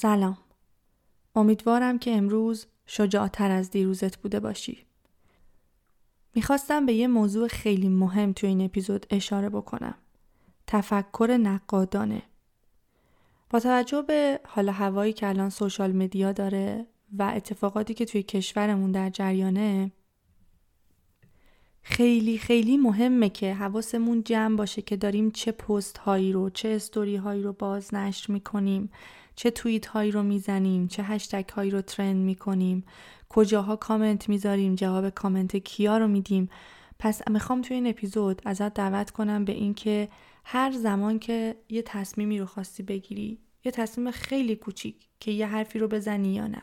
سلام. امیدوارم که امروز شجاعتر از دیروزت بوده باشی. می‌خواستم به یه موضوع خیلی مهم تو این اپیزود اشاره بکنم. تفکر نقادانه. با توجه به حال هوایی که الان سوشال مدیا داره و اتفاقاتی که توی کشورمون در جریانه خیلی خیلی مهمه که حواسمون جمع باشه که داریم چه پست هایی رو چه استوری هایی رو بازنشر می‌کنیم. چه توییت هایی رو می‌زنیم چه هشتگ هایی رو ترند می‌کنیم کجاها کامنت می‌ذاریم جواب کامنت کیا رو میدیم. پس می‌خوام توی این اپیزود ازت دعوت کنم به اینکه هر زمان که یه تصمیمی رو خواستی بگیری یه تصمیم خیلی کوچیک که یه حرفی رو بزنی یا نه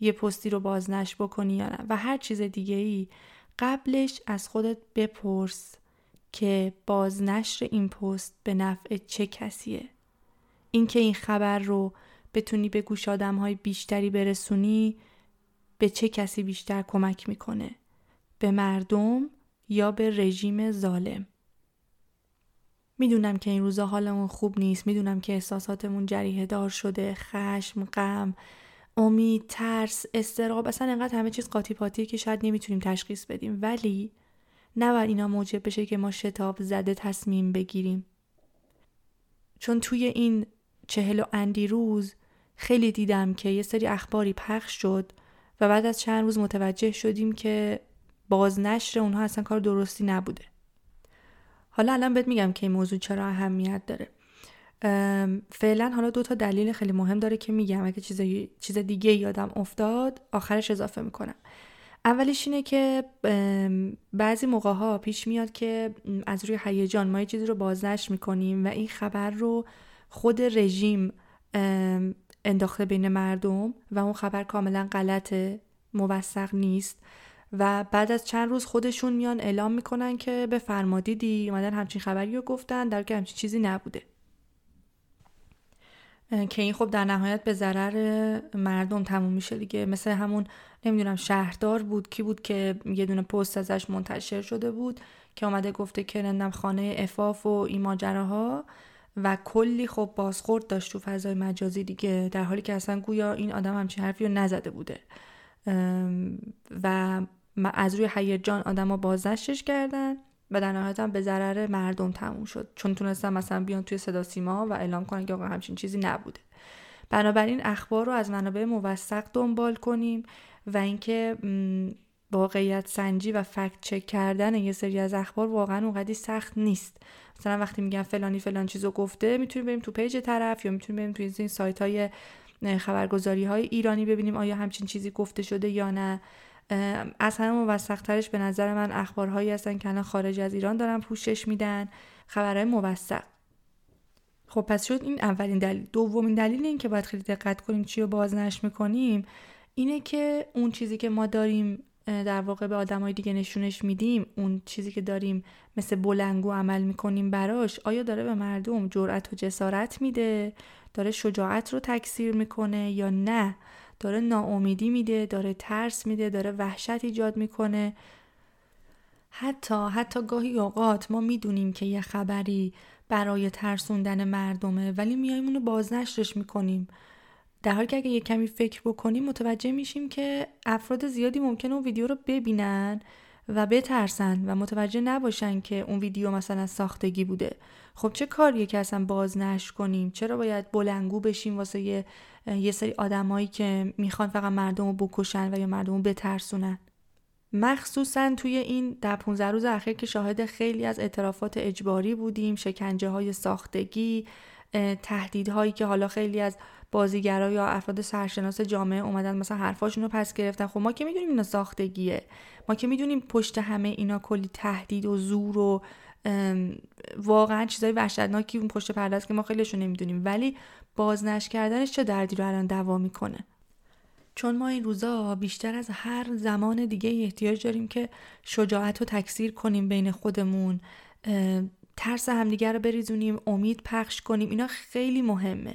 یه پستی رو بازنش بکنی یا نه و هر چیز دیگه ای قبلش از خودت بپرس که بازنشر این پست به نفع چه کسیه. اینکه این خبر رو بتونی به گوش آدم های بیشتری برسونی به چه کسی بیشتر کمک می‌کنه؟ به مردم یا به رژیم ظالم؟ می‌دونم که این روزا حالمون خوب نیست. می‌دونم که احساساتمون جریه دار شده خشم غم امید ترس استراب. اصلا انقدر همه چیز قاطی پاتیه که شاید نمی‌تونیم تشخیص بدیم. ولی نباید اینا موجب بشه که ما شتاب زده تصمیم بگیریم. چون توی این چهل و اندی روز خیلی دیدم که یه سری اخباری پخش شد و بعد از چند روز متوجه شدیم که بازنشر اونها اصلا کار درستی نبوده. حالا الان بهت میگم که این موضوع چرا اهمیت داره. فعلا حالا دو تا دلیل خیلی مهم داره که میگم. اگه چیز, چیز دیگه یادم افتاد آخرش اضافه می‌کنم. اولش اینه که بعضی موقع ها پیش میاد که از روی هیجان ما یه چیزی رو بازنشر می‌کنیم و این خبر رو خود رژیم انداخته بین مردم و اون خبر کاملا غلطه موثق نیست. و بعد از چند روز خودشون میان اعلام می‌کنن که به فرمادیدی اومدن همچین خبری رو گفتن در که همچین چیزی نبوده. که این خب در نهایت به ضرر مردم تموم میشه دیگه. مثل همون نمی‌دونم شهردار بود کی بود که یه دونه پست ازش منتشر شده بود که اومده گفته که نندم خانه افاف و این ماجراها و کلی خب بازخورد داشت تو فضای مجازی دیگه در حالی که اصلا گویا این آدم همچین حرفی رو نزده بوده. و از روی هیجان آدما بازنشش کردن و در نهایت هم به ضرر مردم تموم شد. چون تونستن مثلا بیان توی صدا سیما و اعلام کنن که آقا همچین چیزی نبوده. بنابراین اخبار رو از منابع موثق دنبال کنیم و اینکه واقعیت سنجی و فکت چک کردن یه سری از اخبار واقعا اونقدی سخت نیست. مثلا وقتی میگن فلانی فلان چیزو گفته می‌تونیم بریم تو پیج طرف یا می‌تونیم بریم توی این سایت های خبرگزاری های ایرانی ببینیم آیا همچین چیزی گفته شده یا نه. از همه موثق به نظر من اخبارهایی هستن که الان خارج از ایران دارن پوشش میدن خبرهای موثق. خب پس شد این اولین دلیل. دومین دلیل این که باید خیلی دقت کنیم چی رو بازنش می‌کنیم اینه که اون چیزی که ما داریم در واقع به آدمای دیگه نشونش میدیم اون چیزی که داریم مثل بلنگو عمل می‌کنیم براش آیا داره به مردم جرأت و جسارت میده؟ داره شجاعت رو تکثیر می‌کنه یا نه؟ داره ناامیدی میده داره ترس میده داره وحشت ایجاد می‌کنه؟ حتی حتی گاهی اوقات ما می‌دونیم که یه خبری برای ترسوندن مردمه ولی میایم اونو بازنشرش می‌کنیم. در حالی که اگه یه کمی فکر بکنیم متوجه میشیم که افراد زیادی ممکنه اون ویدیو رو ببینن و بترسن و متوجه نباشن که اون ویدیو مثلا ساختگی بوده. خب چه کاریه که اصلا بازنش کنیم؟ چرا باید بلنگو بشیم واسه یه, یه سری آدمایی که می‌خوان فقط مردم رو بکشن و یا مردم رو بترسونن؟ مخصوصا توی این در 15 روز اخیر که شاهد خیلی از اعترافات اجباری بودیم شکنجه های ساختگی تهدیدهایی که حالا خیلی از بازیگرا یا افراد سرشناس جامعه اومدن مثلا حرفاشون رو پس گرفتن. خب ما که می‌دونیم اینا ساختگیه. ما که می‌دونیم پشت همه اینا کلی تهدید و زور و واقعا چیزای وحشتناکی اون پشت پرده است که ما خیلیشون نمی‌دونیم. ولی بازنش کردنش چه دردی رو الان دوا می‌کنه؟ چون ما این روزا بیشتر از هر زمان دیگه احتیاج داریم که شجاعت رو تکثیر کنیم بین خودمون. ترس همدیگه رو بریزونیم امید پخش کنیم. اینا خیلی مهمه.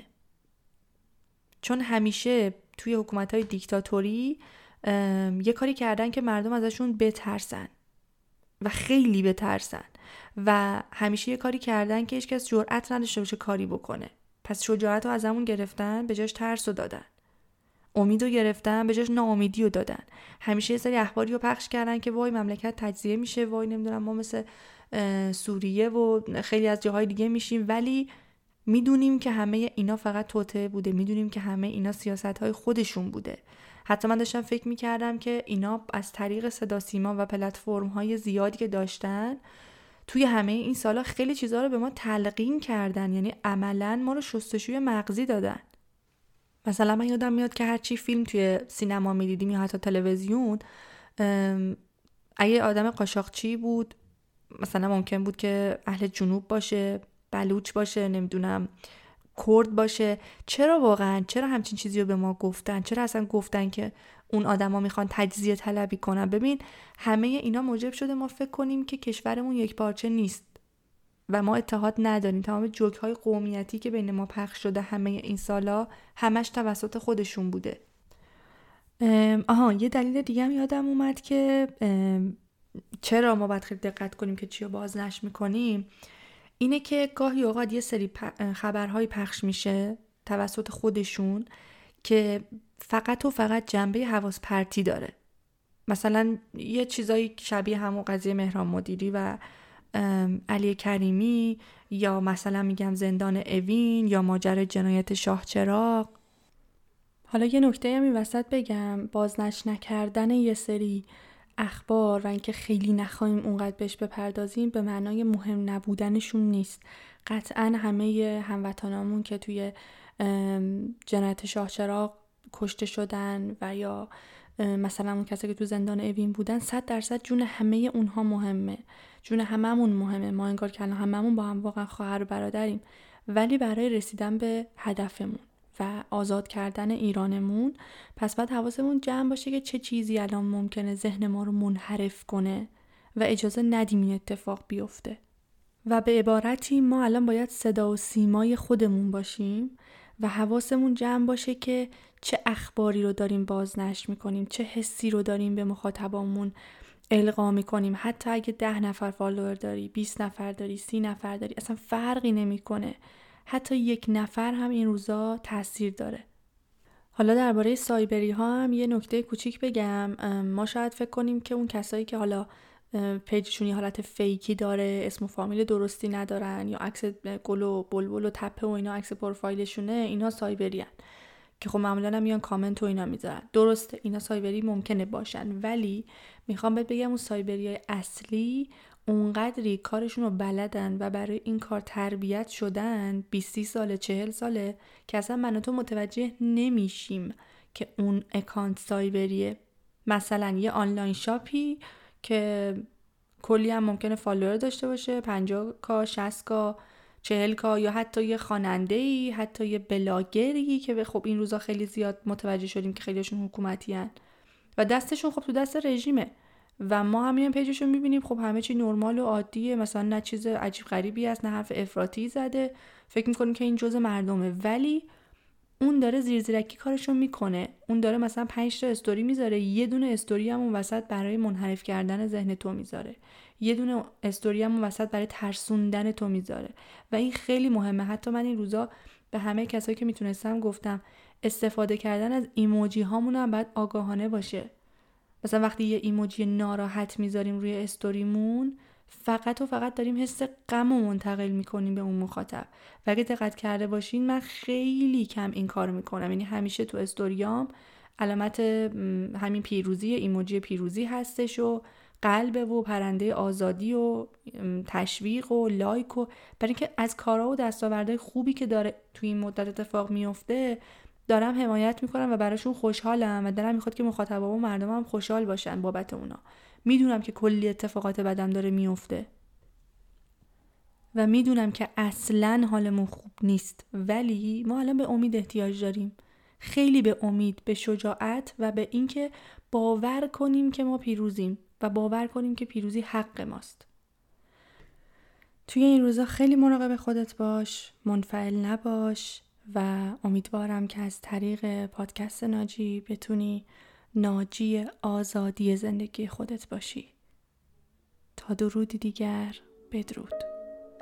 چون همیشه توی حکومت های دیکتاتوری یه کاری کردن که مردم ازشون بترسن و خیلی بترسن و همیشه یه کاری کردن که هیچکس جرأت نداشته باشه کاری بکنه. پس شجاعت رو از همون گرفتن به جاش ترس رو دادن. امید رو گرفتن به جاش ناامیدی رو دادن. همیشه یه سری اخباری رو پخش کردن که وای مملکت تجزیه میشه وای نمی‌دونم ما مثل سوریه و خیلی از جاهای دیگه میشیم. ولی می‌دونیم که همه اینا فقط توته بوده. می‌دونیم که همه اینا سیاست های خودشون بوده. حتی من داشتم فکر می‌کردم که اینا از طریق صدا سیما و پلتفرم های زیادی که داشتن توی همه این سالا خیلی چیزها رو به ما تلقین کردن. یعنی عملا ما رو شستشوی مغزی دادن. مثلا من یادم میاد که هرچی فیلم توی سینما می‌دیدیم یا حتی تلویزیون اگه آدم قاشاقچی بود مثلا ممکن بود که اهل جنوب باشه. بلوچ باشه نمی‌دونم کرد باشه. چرا واقعا؟ چرا همچین چیزی رو به ما گفتن؟ چرا اصلا گفتن که اون آدما می‌خوان تجزیه طلبی کنن؟ ببین همه اینا موجب شده ما فکر کنیم که کشورمون یک پارچه نیست و ما اتحاد نداریم. تمام جوک های قومیتی که بین ما پخش شده همه این سالا همش توسط خودشون بوده. آها یه دلیل دیگه هم یادم اومد که چرا ما باید خیلی دقت کنیم که چی رو بازنش می‌کنیم؟ اینه که گاهی اوقات یه سری خبرهایی پخش میشه توسط خودشون که فقط و فقط جنبه حواس پرتی داره. مثلا یه چیزایی شبیه همون قضیه مهران مدیری و علی کریمی یا مثلا میگم زندان اوین یا ماجرای جنایت شاه چراغ. حالا یه نکته هم وسط بگم بازنش نکردن یه سری اخبار و اینکه خیلی نخواهیم اونقدر بهش بپردازیم به معنای مهم نبودنشون نیست. قطعا همه هموطنامون که توی جنایت شاه چراغ کشته شدن و یا مثلا اون کسی که تو زندان اوین بودن صد درصد جون همه اونها مهمه. جون هممون مهمه. ما انگار که الان هممون با هم واقعا خواهر و برادریم. ولی برای رسیدن به هدفمون. و آزاد کردن ایرانمون. پس باید حواسمون جمع باشه که چه چیزی الان ممکنه ذهن ما رو منحرف کنه و اجازه ندیم این اتفاق بیفته. و به عبارتی ما الان باید صدا و سیمای خودمون باشیم و حواسمون جمع باشه که چه اخباری رو داریم بازنشر می‌کنیم چه حسی رو داریم به مخاطبامون القا می‌کنیم. حتی اگه ده نفر فالوور داری 20 نفر داری سی نفر داری اصلا فرقی نمی‌کنه. حتی یک نفر هم این روزا تاثیر داره. حالا درباره سایبری ها هم یه نکته کوچیک بگم. ما شاید فکر کنیم که اون کسایی که حالا پیجشون یه حالت فیکی داره اسم و فامیل درستی ندارن یا عکس گل و بلبل و تپه و اینا عکس پروفایلشونه اینا سایبری که خب معمولا میان کامنت و اینا می‌ذارن. درسته اینا سایبری ممکنه باشن. ولی می‌خوام بهت بگم اون سایبری های اصلی اونقدری کارشون رو بلدن و برای این کار تربیت شدن 20 ساله 40 ساله که اصلا من و تو متوجه نمیشیم که اون account سایبریه مثلا یه online shop ی که کلی هم ممکنه follower داشته باشه 50 K 60 K 40 K یا حتی یه خواننده ای حتی یه بلاگری که خب این روزا خیلی زیاد متوجه شدیم که خیلیشون حکومتی هن. و دستشون خب تو دست رژیمه و ما همین پیجش رو می‌بینیم. خب همه چی نرمال و عادیه. مثلا نه چیز عجیب غریبی است نه حرف افراطی زده. فکر می‌کنیم که این جزء مردمه. ولی اون داره زیر زیرکی کارشو می‌کنه. اون داره مثلا 5 تا استوری می‌ذاره. یه دونه استوری هم اون وسط برای منحرف کردن ذهن تو می‌ذاره. یه دونه استوری هم اون وسط برای ترسوندن تو می‌ذاره. و این خیلی مهمه. حتی من این روزا به همه کسایی که می‌تونستم گفتم استفاده کردن از emoji هامون هم باید آگاهانه باشه. مثلا وقتی یه emoji ناراحت می‌ذاریم روی استوریمون فقط و فقط داریم حس غم و منتقل می‌کنیم به اون مخاطب. و اگه دقت کرده باشین من خیلی کم این کار می‌کنم. یعنی همیشه تو استوریام علامت همین پیروزی emoji پیروزی هستش و قلب و پرنده آزادی و تشویق و like و برای اینکه از کارا و دستاوردهای خوبی که داره توی این مدت اتفاق میفته دارم حمایت می‌کنم و براشون خوشحالم و دلم می‌خواد که مخاطبا و مردم هم خوشحال باشن بابت اونا. می‌دونم که کلی اتفاقات بدم داره میفته و می‌دونم که اصلا حالمون خوب نیست. ولی ما الان به امید احتیاج داریم. خیلی به امید به شجاعت و به اینکه باور کنیم که ما پیروزیم و باور کنیم که پیروزی حق ماست. توی این روزا خیلی مراقب خودت باش منفعل نباش. و امیدوارم که از طریق پادکست ناجی بتونی ناجی آزادی زندگی خودت باشی. تا درودی دیگر بدرود.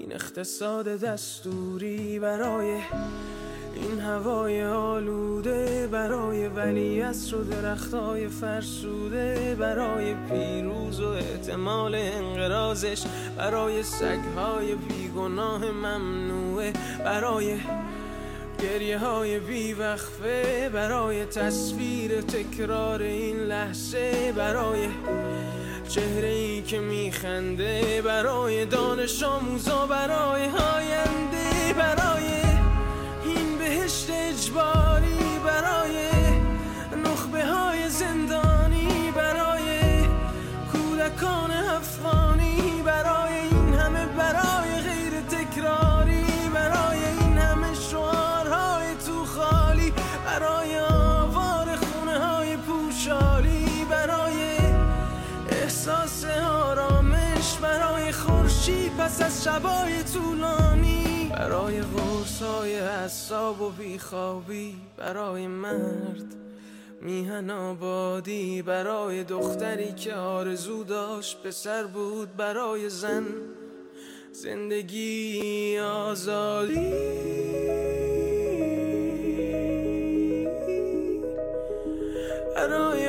این اقتصاد دستوری برای این هوای آلوده برای ولیت رو درختای فرسوده برای پیروز و احتمال انقرازش برای سگهای بیگناه ممنوعه برای گریه های بیوقفه برای تصویر تکرار این لحظه برای چهره ای که میخنده برای دانش آموزا برای آینده برای این بهشت اجباری برای نخبه های زندانی برای کودکان افغانی برای این همه برای غیر تکراری برای این همه شعارهای تو خالی برای احساس آرامش برای خورشید پس از شبای طولانی. برای غرص های حساب و بیخوابی برای مرد میهن آبادی برای دختری که آرزو داشت پسر بود برای زن زندگی آزادی. برای